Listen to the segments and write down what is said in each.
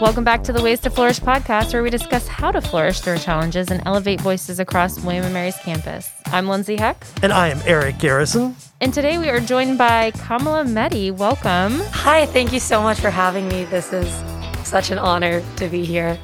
Welcome back to the Ways to Flourish podcast, where we discuss how to flourish through challenges and elevate voices across William & Mary's campus. I'm Lindsay Heck. And I am Eric Garrison. And today we are joined by Kamala Mehdi. Welcome. Hi, thank you so much for having me. This is such an honor to be here.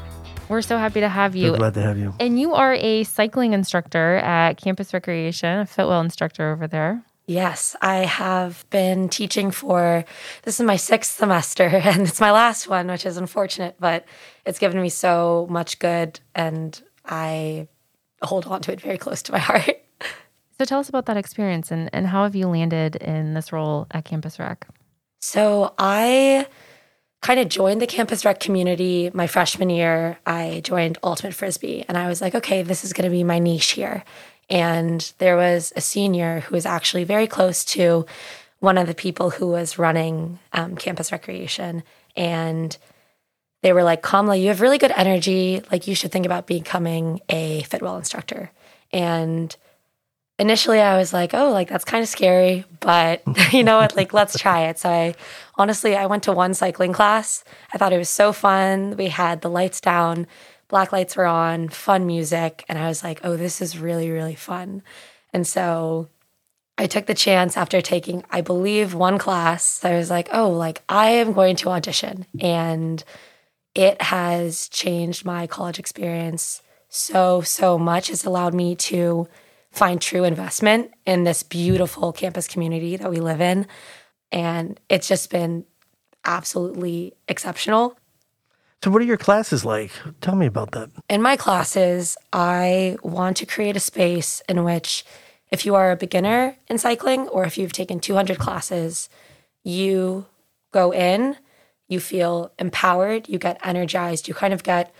We're so happy to have you. We're glad to have you. And you are a cycling instructor at Campus Recreation, a Fitwell instructor over there. Yes, I have been teaching for this is my sixth semester and it's my last one, which is unfortunate, but it's given me so much good and I hold on to it very close to my heart. So tell us about that experience and, and how have you landed in this role at Campus Rec? So I kind of joined the campus rec community my freshman year. I joined Ultimate Frisbee and I was like, okay, this is going to be my niche here. And there was a senior who was actually very close to one of the people who was running um, campus recreation. And they were like, Kamala, you have really good energy. Like, you should think about becoming a Fitwell instructor. And initially I was like, oh, like that's kind of scary, but you know what? Like, let's try it. So I honestly, I went to one cycling class. I thought it was so fun. We had the lights down black lights were on, fun music, and I was like, oh, this is really, really fun. And so I took the chance after taking, I believe, one class. I was like, oh, like I am going to audition. And it has changed my college experience so, so much. It's allowed me to find true investment in this beautiful campus community that we live in. And it's just been absolutely exceptional. So, what are your classes like? Tell me about that. In my classes, I want to create a space in which, if you are a beginner in cycling or if you've taken 200 classes, you go in, you feel empowered, you get energized, you kind of get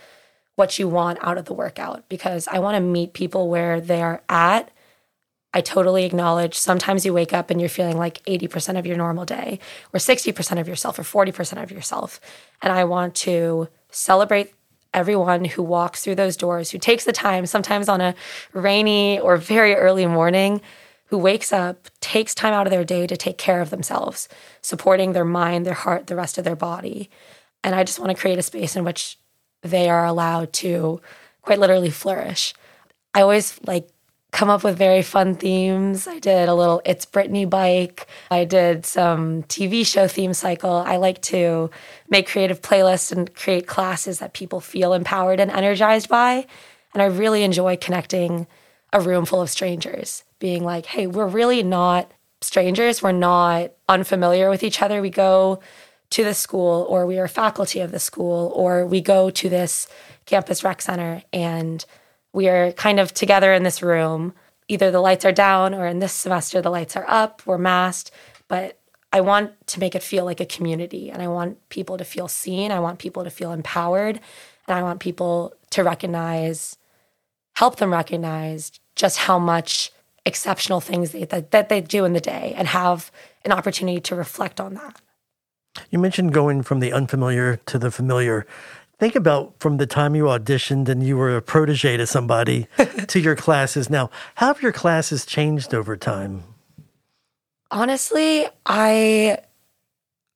what you want out of the workout because I want to meet people where they're at. I totally acknowledge sometimes you wake up and you're feeling like 80% of your normal day, or 60% of yourself, or 40% of yourself. And I want to celebrate everyone who walks through those doors, who takes the time, sometimes on a rainy or very early morning, who wakes up, takes time out of their day to take care of themselves, supporting their mind, their heart, the rest of their body. And I just want to create a space in which they are allowed to quite literally flourish. I always like come up with very fun themes. I did a little It's Britney bike. I did some TV show theme cycle. I like to make creative playlists and create classes that people feel empowered and energized by. And I really enjoy connecting a room full of strangers, being like, hey, we're really not strangers. We're not unfamiliar with each other. We go to the school, or we are faculty of the school, or we go to this campus rec center and we are kind of together in this room. Either the lights are down or in this semester the lights are up, we're masked, but I want to make it feel like a community and I want people to feel seen, I want people to feel empowered, and I want people to recognize help them recognize just how much exceptional things they, that, that they do in the day and have an opportunity to reflect on that. You mentioned going from the unfamiliar to the familiar. Think about from the time you auditioned and you were a protege to somebody to your classes now. How have your classes changed over time? Honestly, I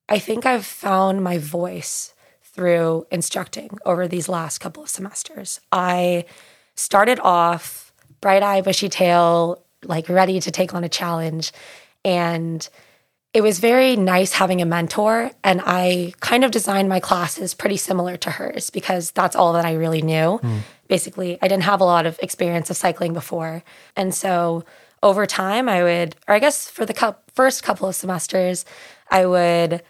I think I've found my voice through instructing over these last couple of semesters. I started off bright eye, bushy tail, like ready to take on a challenge. And it was very nice having a mentor and i kind of designed my classes pretty similar to hers because that's all that i really knew mm. basically i didn't have a lot of experience of cycling before and so over time i would or i guess for the first couple of semesters i would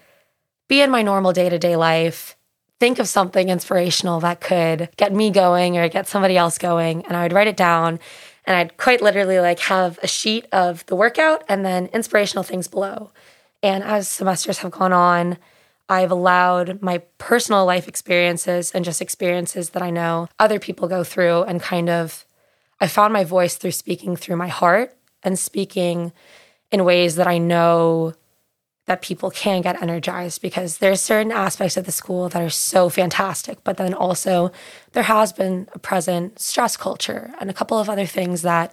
be in my normal day-to-day life think of something inspirational that could get me going or get somebody else going and i would write it down and I'd quite literally like have a sheet of the workout and then inspirational things below. And as semesters have gone on, I've allowed my personal life experiences and just experiences that I know other people go through and kind of I found my voice through speaking through my heart and speaking in ways that I know that people can get energized because there's certain aspects of the school that are so fantastic but then also there has been a present stress culture and a couple of other things that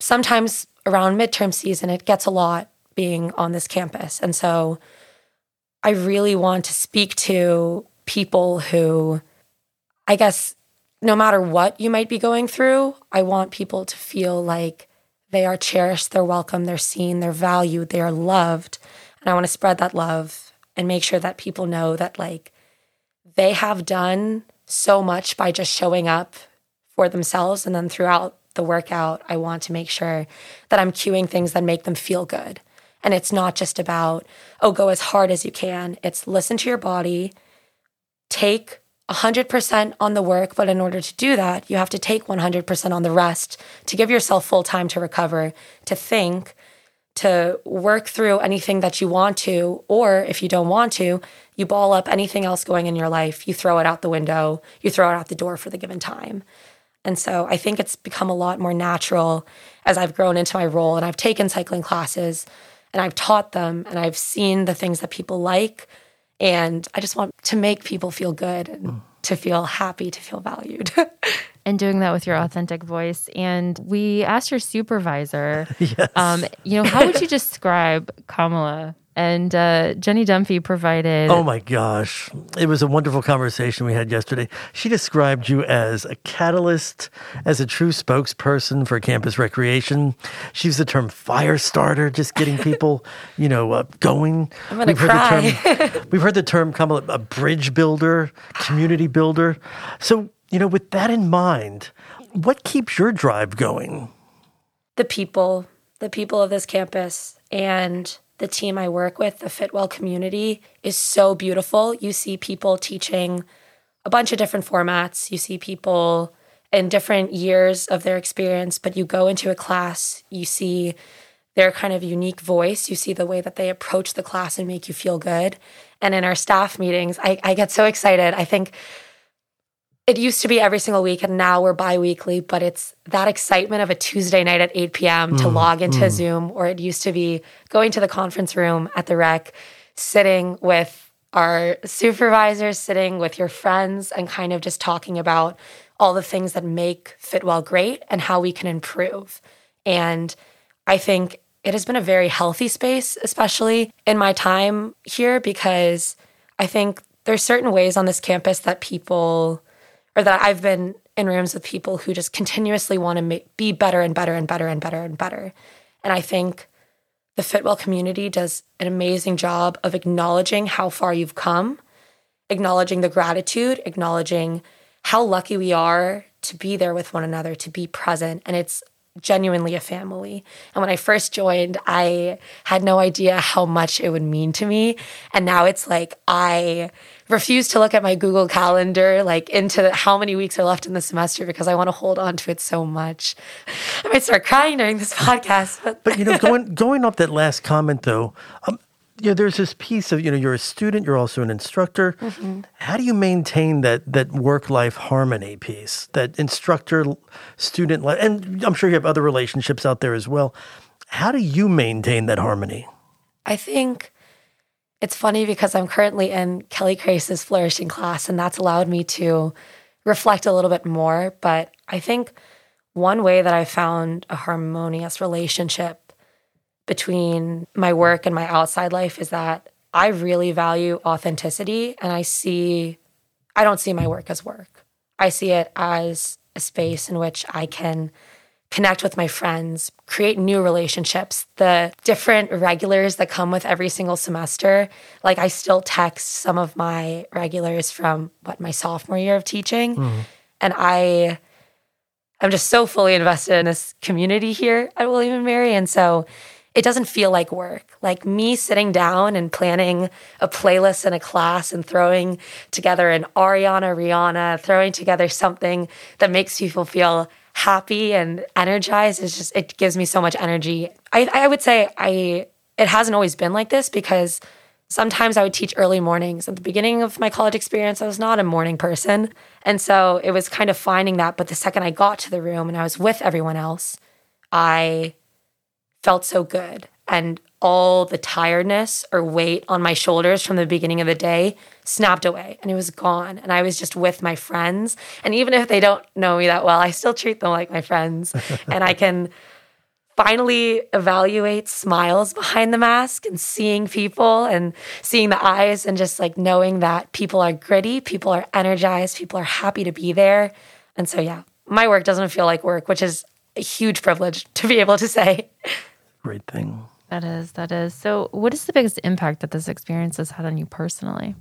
sometimes around midterm season it gets a lot being on this campus. And so I really want to speak to people who, I guess, no matter what you might be going through, I want people to feel like they are cherished, they're welcome, they're seen, they're valued, they are loved. And I want to spread that love and make sure that people know that, like, they have done so much by just showing up for themselves. And then throughout the workout, I want to make sure that I'm cueing things that make them feel good. And it's not just about, oh, go as hard as you can. It's listen to your body, take 100% on the work, but in order to do that, you have to take 100% on the rest to give yourself full time to recover, to think, to work through anything that you want to, or if you don't want to, you ball up anything else going in your life, you throw it out the window, you throw it out the door for the given time. And so I think it's become a lot more natural as I've grown into my role and I've taken cycling classes and I've taught them and I've seen the things that people like. And I just want to make people feel good and mm. to feel happy, to feel valued. and doing that with your authentic voice. And we asked your supervisor, yes. um, you know, how would you describe Kamala and uh, Jenny Dunphy provided. Oh my gosh. It was a wonderful conversation we had yesterday. She described you as a catalyst, as a true spokesperson for campus recreation. She used the term fire starter, just getting people, you know, uh, going. I'm going to cry. Heard the term, we've heard the term, come a bridge builder, community builder. So, you know, with that in mind, what keeps your drive going? The people, the people of this campus. And the team I work with, the Fitwell community, is so beautiful. You see people teaching a bunch of different formats. You see people in different years of their experience, but you go into a class, you see their kind of unique voice. You see the way that they approach the class and make you feel good. And in our staff meetings, I, I get so excited. I think it used to be every single week and now we're bi-weekly but it's that excitement of a tuesday night at 8 p.m to mm, log into mm. zoom or it used to be going to the conference room at the rec sitting with our supervisors sitting with your friends and kind of just talking about all the things that make fitwell great and how we can improve and i think it has been a very healthy space especially in my time here because i think there's certain ways on this campus that people or that I've been in rooms with people who just continuously want to make, be better and better and better and better and better. And I think the Fitwell community does an amazing job of acknowledging how far you've come, acknowledging the gratitude, acknowledging how lucky we are to be there with one another, to be present. And it's genuinely a family. And when I first joined, I had no idea how much it would mean to me. And now it's like I refuse to look at my Google Calendar, like into how many weeks are left in the semester because I want to hold on to it so much. I might start crying during this podcast. But, but you know, going going off that last comment though, um, you know, there's this piece of you know, you're a student, you're also an instructor. Mm-hmm. How do you maintain that that work life harmony piece, that instructor student, life, and I'm sure you have other relationships out there as well. How do you maintain that harmony? I think it's funny because I'm currently in Kelly Crace's flourishing class, and that's allowed me to reflect a little bit more. But I think one way that I found a harmonious relationship between my work and my outside life is that I really value authenticity, and I see, I don't see my work as work. I see it as a space in which I can connect with my friends, create new relationships. The different regulars that come with every single semester, like I still text some of my regulars from what my sophomore year of teaching. Mm. And I I'm just so fully invested in this community here at William and Mary. And so it doesn't feel like work. Like me sitting down and planning a playlist in a class and throwing together an Ariana Rihanna, throwing together something that makes people feel happy and energized is just it gives me so much energy. I, I would say I it hasn't always been like this because sometimes I would teach early mornings. At the beginning of my college experience, I was not a morning person. And so it was kind of finding that. But the second I got to the room and I was with everyone else, I felt so good. And all the tiredness or weight on my shoulders from the beginning of the day snapped away and it was gone. And I was just with my friends. And even if they don't know me that well, I still treat them like my friends. and I can finally evaluate smiles behind the mask and seeing people and seeing the eyes and just like knowing that people are gritty, people are energized, people are happy to be there. And so, yeah, my work doesn't feel like work, which is a huge privilege to be able to say. Great thing. That is, that is. So, what is the biggest impact that this experience has had on you personally?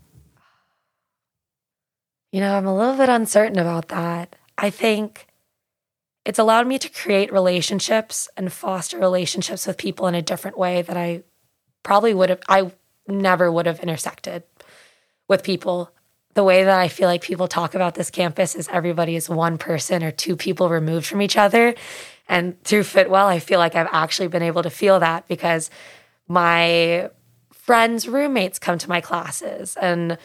You know, I'm a little bit uncertain about that. I think it's allowed me to create relationships and foster relationships with people in a different way that I probably would have, I never would have intersected with people. The way that I feel like people talk about this campus is everybody is one person or two people removed from each other. And through Fitwell, I feel like I've actually been able to feel that because my friends' roommates come to my classes and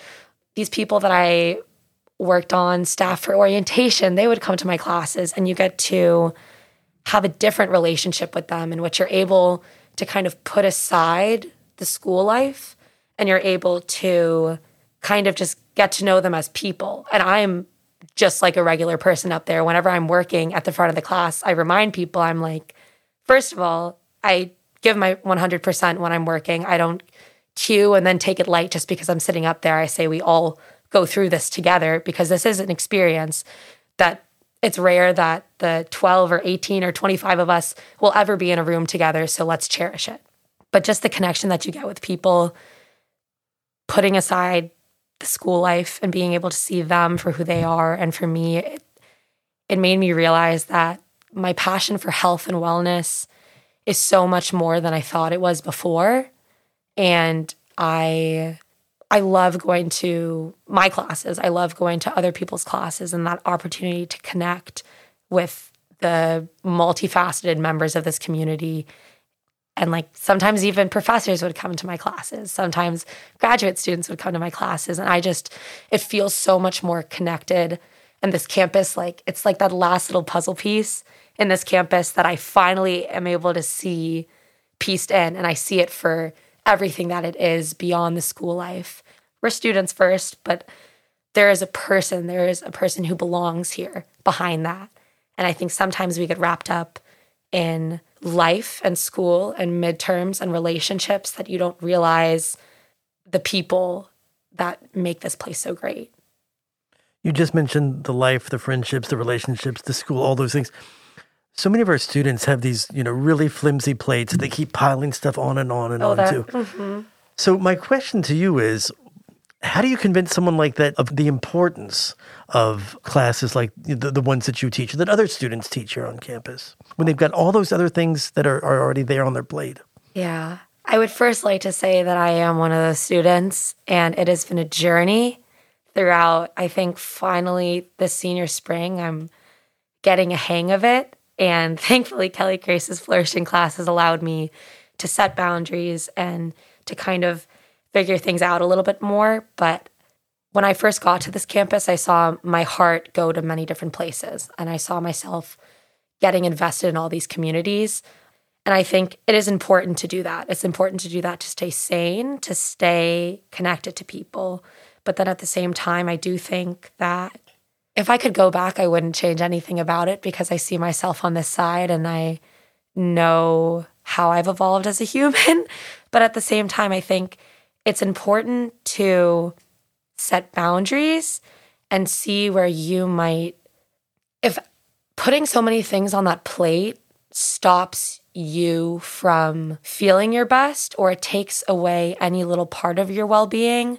these people that I worked on staff for orientation, they would come to my classes and you get to have a different relationship with them in which you're able to kind of put aside the school life and you're able to kind of just get to know them as people. And I'm just like a regular person up there. Whenever I'm working at the front of the class, I remind people I'm like, first of all, I give my 100% when I'm working. I don't cue and then take it light just because I'm sitting up there. I say we all go through this together because this is an experience that it's rare that the 12 or 18 or 25 of us will ever be in a room together. So let's cherish it. But just the connection that you get with people, putting aside the school life and being able to see them for who they are. And for me, it, it made me realize that my passion for health and wellness is so much more than I thought it was before. And I I love going to my classes. I love going to other people's classes and that opportunity to connect with the multifaceted members of this community. And like sometimes even professors would come to my classes. Sometimes graduate students would come to my classes. And I just, it feels so much more connected. And this campus, like, it's like that last little puzzle piece in this campus that I finally am able to see pieced in. And I see it for everything that it is beyond the school life we're students first, but there is a person, there is a person who belongs here behind that. And I think sometimes we get wrapped up in life and school and midterms and relationships that you don't realize the people that make this place so great. You just mentioned the life, the friendships, the relationships, the school, all those things. So many of our students have these, you know, really flimsy plates. They keep piling stuff on and on and oh, on that, too. Mm-hmm. So my question to you is, how do you convince someone like that of the importance of classes like the, the ones that you teach that other students teach here on campus when they've got all those other things that are, are already there on their plate? Yeah. I would first like to say that I am one of those students, and it has been a journey throughout. I think finally this senior spring, I'm getting a hang of it. And thankfully, Kelly Crace's flourishing class has allowed me to set boundaries and to kind of figure things out a little bit more. But when I first got to this campus, I saw my heart go to many different places and I saw myself getting invested in all these communities. And I think it is important to do that. It's important to do that to stay sane, to stay connected to people. But then at the same time, I do think that if I could go back, I wouldn't change anything about it because I see myself on this side and I know how I've evolved as a human. But at the same time, I think it's important to set boundaries and see where you might, if putting so many things on that plate stops you from feeling your best or it takes away any little part of your well being,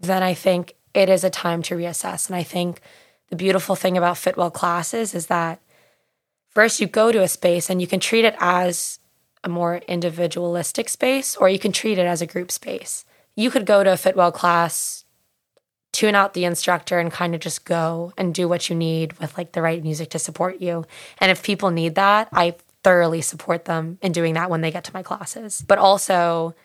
then I think it is a time to reassess. And I think the beautiful thing about Fitwell classes is that first you go to a space and you can treat it as a more individualistic space or you can treat it as a group space you could go to a Fitwell class, tune out the instructor, and kind of just go and do what you need with like the right music to support you. And if people need that, I thoroughly support them in doing that when they get to my classes. But also,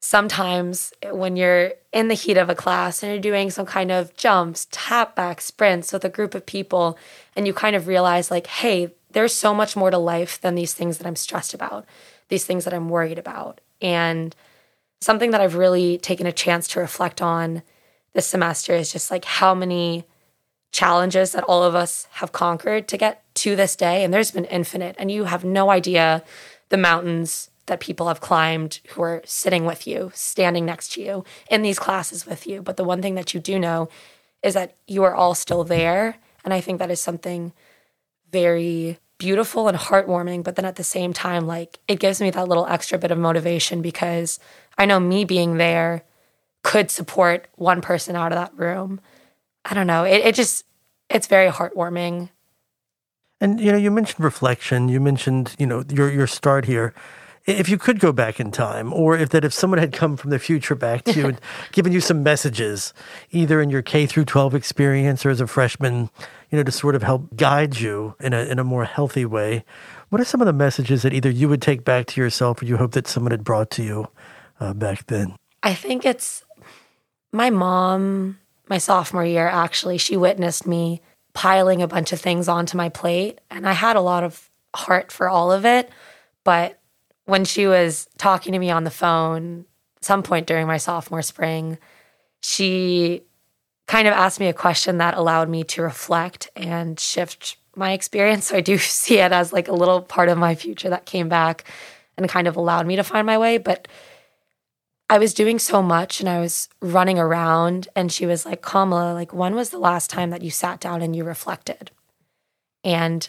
sometimes when you're in the heat of a class and you're doing some kind of jumps, tap back, sprints with a group of people, and you kind of realize, like, hey, there's so much more to life than these things that I'm stressed about, these things that I'm worried about. And something that I've really taken a chance to reflect on this semester is just like how many challenges that all of us have conquered to get to this day, and there's been infinite, and you have no idea the mountains that people have climbed who are sitting with you, standing next to you in these classes with you. But the one thing that you do know is that you are all still there. And I think that is something very beautiful and heartwarming. But then at the same time, like it gives me that little extra bit of motivation because I know me being there could support one person out of that room. I don't know. It, it just, it's very heartwarming. And you know, you mentioned reflection. You mentioned you know your your start here. If you could go back in time, or if that if someone had come from the future back to you and given you some messages, either in your K through twelve experience or as a freshman, you know, to sort of help guide you in a in a more healthy way, what are some of the messages that either you would take back to yourself or you hope that someone had brought to you uh, back then? I think it's my mom. My sophomore year, actually, she witnessed me piling a bunch of things onto my plate. And I had a lot of heart for all of it. But when she was talking to me on the phone, some point during my sophomore spring, she kind of asked me a question that allowed me to reflect and shift my experience. So I do see it as like a little part of my future that came back and kind of allowed me to find my way. But I was doing so much and I was running around and she was like, Kamala, like when was the last time that you sat down and you reflected? And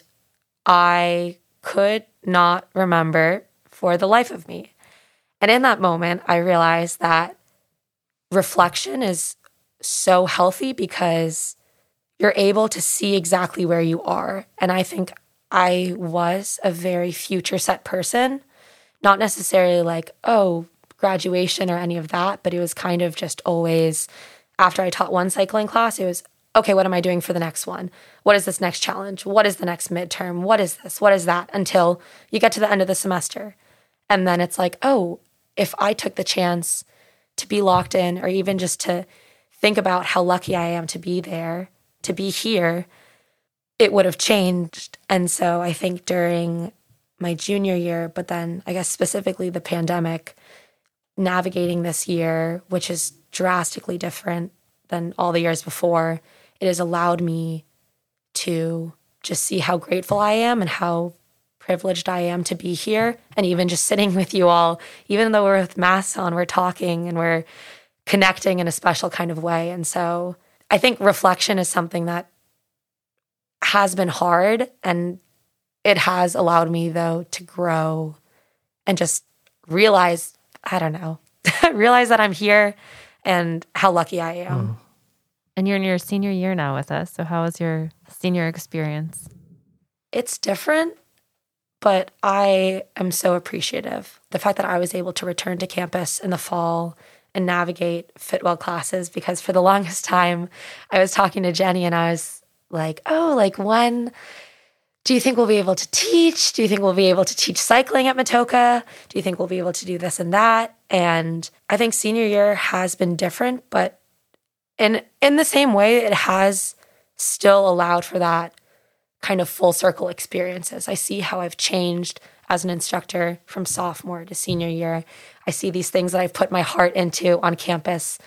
I could not remember for the life of me. And in that moment, I realized that reflection is so healthy because you're able to see exactly where you are. And I think I was a very future set person, not necessarily like, oh, graduation or any of that, but it was kind of just always after I taught one cycling class, it was okay, what am I doing for the next one? What is this next challenge? What is the next midterm? What is this? What is that? Until you get to the end of the semester. And then it's like, oh, if I took the chance to be locked in or even just to think about how lucky I am to be there, to be here, it would have changed. And so I think during my junior year, but then I guess specifically the pandemic, navigating this year, which is drastically different than all the years before, it has allowed me to just see how grateful I am and how privileged I am to be here. And even just sitting with you all, even though we're with masks on, we're talking and we're connecting in a special kind of way. And so I think reflection is something that has been hard and it has allowed me though to grow and just realize I don't know, realize that I'm here and how lucky I am. Mm. And you're in your senior year now with us. So, how was your senior experience? It's different, but I am so appreciative. The fact that I was able to return to campus in the fall and navigate Fitwell classes because for the longest time I was talking to Jenny and I was like, oh, like when do you think we'll be able to teach? Do you think we'll be able to teach cycling at Matoaka? Do you think we'll be able to do this and that? And I think senior year has been different, but in in the same way, it has still allowed for that kind of full circle experiences. I see how I've changed as an instructor from sophomore to senior year. I see these things that I've put my heart into on campus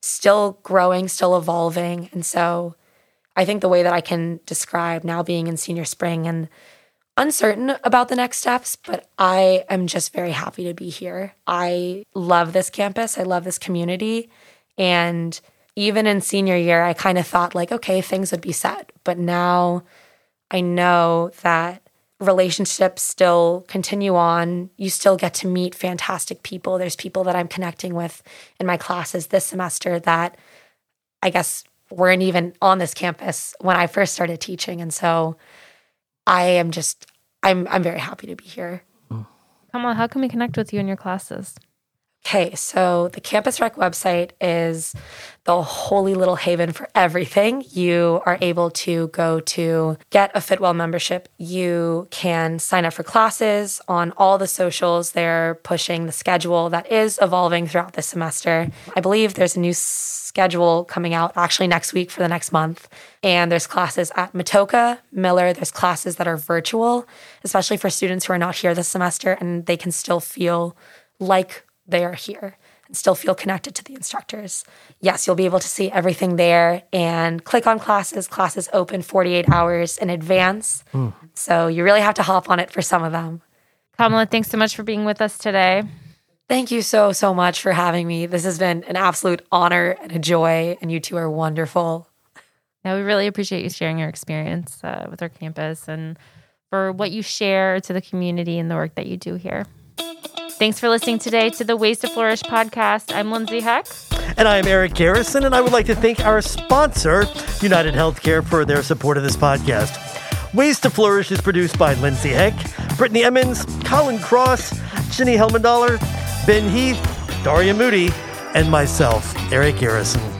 still growing, still evolving. And so I think the way that I can describe now being in senior spring and uncertain about the next steps, but I am just very happy to be here. I love this campus, I love this community. And even in senior year, I kind of thought, like, okay, things would be set. But now I know that relationships still continue on. You still get to meet fantastic people. There's people that I'm connecting with in my classes this semester that I guess weren't even on this campus when I first started teaching. And so I am just, I'm, I'm very happy to be here. Come on, how can we connect with you in your classes? Okay, so the Campus Rec website is the holy little haven for everything. You are able to go to get a Fitwell membership. You can sign up for classes on all the socials. They're pushing the schedule that is evolving throughout the semester. I believe there's a new schedule coming out actually next week for the next month. And there's classes at Matoaka, Miller. There's classes that are virtual, especially for students who are not here this semester and they can still feel like they are here. and still feel connected to the instructors. Yes, you'll be able to see everything there and click on classes. Classes open 48 hours in advance. Mm. So you really have to hop on it for some of them. Kamala, thanks so much for being with us today. Thank you so, so much for having me. This has been an absolute honor and a joy, and you two are wonderful. Yeah, we really appreciate you sharing your experience uh, with our campus and for what you share to the community and the work that you do here. Thanks for listening today to the Ways to Flourish podcast. I'm Lindsay Heck. And I'm Eric Garrison, and I would like to thank our sponsor, United Healthcare, for their support of this podcast. Ways to Flourish is produced by Lindsay Heck, Brittany Emmons, Colin Cross, Jenny Helmendaler, Ben Heath, Daria Moody, and myself, Eric Garrison.